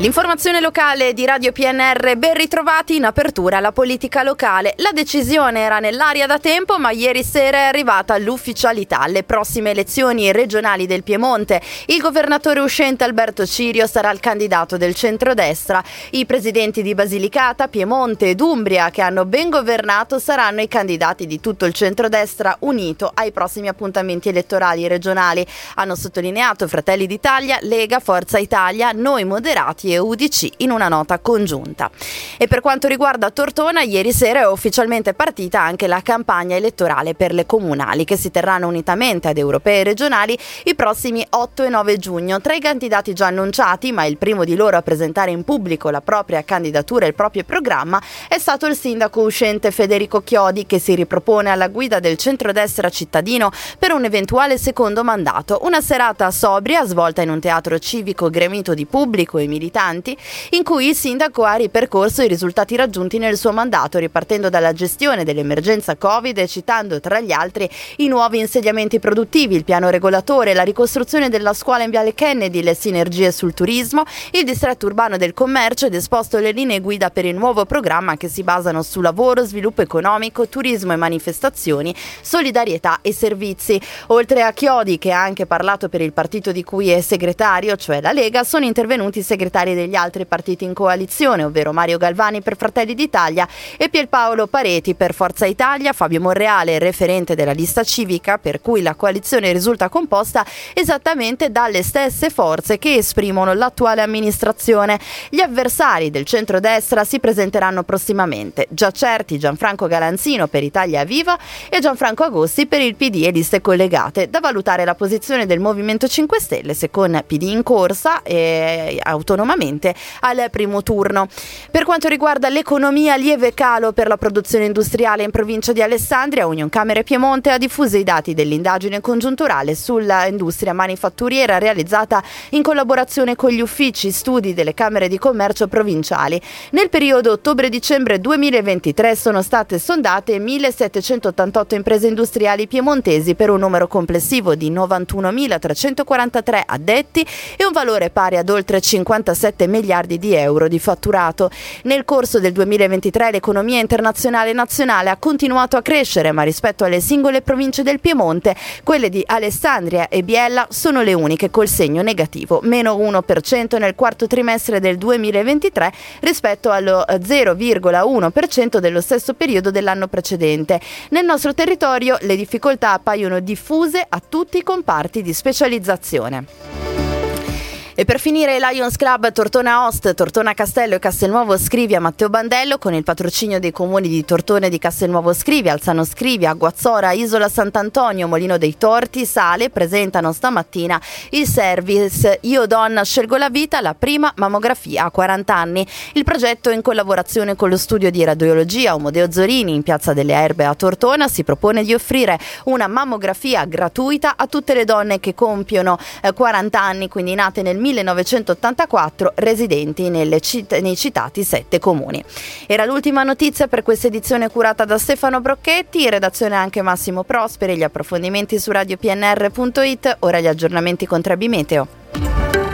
L'informazione locale di Radio PNR, ben ritrovati in apertura alla politica locale. La decisione era nell'aria da tempo, ma ieri sera è arrivata l'ufficialità. Le prossime elezioni regionali del Piemonte, il governatore uscente Alberto Cirio sarà il candidato del centrodestra. I presidenti di Basilicata, Piemonte ed Umbria, che hanno ben governato, saranno i candidati di tutto il centrodestra unito ai prossimi appuntamenti elettorali regionali. Hanno sottolineato Fratelli d'Italia, Lega, Forza Italia, noi moderati e UDC in una nota congiunta. E per quanto riguarda Tortona, ieri sera è ufficialmente partita anche la campagna elettorale per le comunali che si terranno unitamente ad europee e regionali i prossimi 8 e 9 giugno. Tra i candidati già annunciati, ma il primo di loro a presentare in pubblico la propria candidatura e il proprio programma, è stato il sindaco uscente Federico Chiodi che si ripropone alla guida del centrodestra cittadino per un eventuale secondo mandato. Una serata sobria svolta in un teatro civico gremito di pubblico e militare militanti, in cui il sindaco ha ripercorso i risultati raggiunti nel suo mandato, ripartendo dalla gestione dell'emergenza Covid e citando tra gli altri i nuovi insediamenti produttivi, il piano regolatore, la ricostruzione della scuola in Viale Kennedy, le sinergie sul turismo, il distretto urbano del commercio ed esposto le linee guida per il nuovo programma che si basano su lavoro, sviluppo economico, turismo e manifestazioni, solidarietà e servizi. Oltre a Chiodi, che ha anche parlato per il partito di cui è segretario, cioè la Lega, sono intervenuti i segretari segretari degli altri partiti in coalizione, ovvero Mario Galvani per Fratelli d'Italia e Pierpaolo Pareti per Forza Italia, Fabio Monreale, referente della lista civica, per cui la coalizione risulta composta esattamente dalle stesse forze che esprimono l'attuale amministrazione. Gli avversari del centrodestra si presenteranno prossimamente, già certi Gianfranco Galanzino per Italia Viva e Gianfranco Agosti per il PD e liste collegate. Da valutare la posizione del Movimento 5 Stelle se con PD in corsa e autonomamente autonomamente al primo turno. Per quanto riguarda l'economia, lieve calo per la produzione industriale in provincia di Alessandria, Union Camere Piemonte ha diffuso i dati dell'indagine congiunturale sull'industria manifatturiera realizzata in collaborazione con gli uffici studi delle Camere di Commercio provinciali. Nel periodo ottobre-dicembre 2023 sono state sondate 1788 imprese industriali piemontesi per un numero complessivo di 91.343 addetti e un valore pari ad oltre 57 7 miliardi di euro di fatturato. Nel corso del 2023 l'economia internazionale e nazionale ha continuato a crescere, ma rispetto alle singole province del Piemonte, quelle di Alessandria e Biella sono le uniche col segno negativo, meno 1% nel quarto trimestre del 2023 rispetto allo 0,1% dello stesso periodo dell'anno precedente. Nel nostro territorio le difficoltà appaiono diffuse a tutti i comparti di specializzazione. E per finire Lions Club Tortona Ost, Tortona Castello e Castelnuovo Scrivia Matteo Bandello con il patrocinio dei comuni di Tortone di Castelnuovo Scrivia, Alzano Scrivia, Guazzora, Isola Sant'Antonio, Molino dei Torti, Sale presentano stamattina il service Io Donna Scelgo la Vita, la prima mammografia a 40 anni. Il progetto in collaborazione con lo studio di radiologia Omodeo Zorini in Piazza delle Erbe a Tortona si propone di offrire una mammografia gratuita a tutte le donne che compiono 40 eh, anni, quindi nate nel 1984 residenti cit- nei citati sette comuni. Era l'ultima notizia per questa edizione curata da Stefano Brocchetti, in redazione anche Massimo Prosperi, gli approfondimenti su radiopnr.it, ora gli aggiornamenti con Trebi Meteo.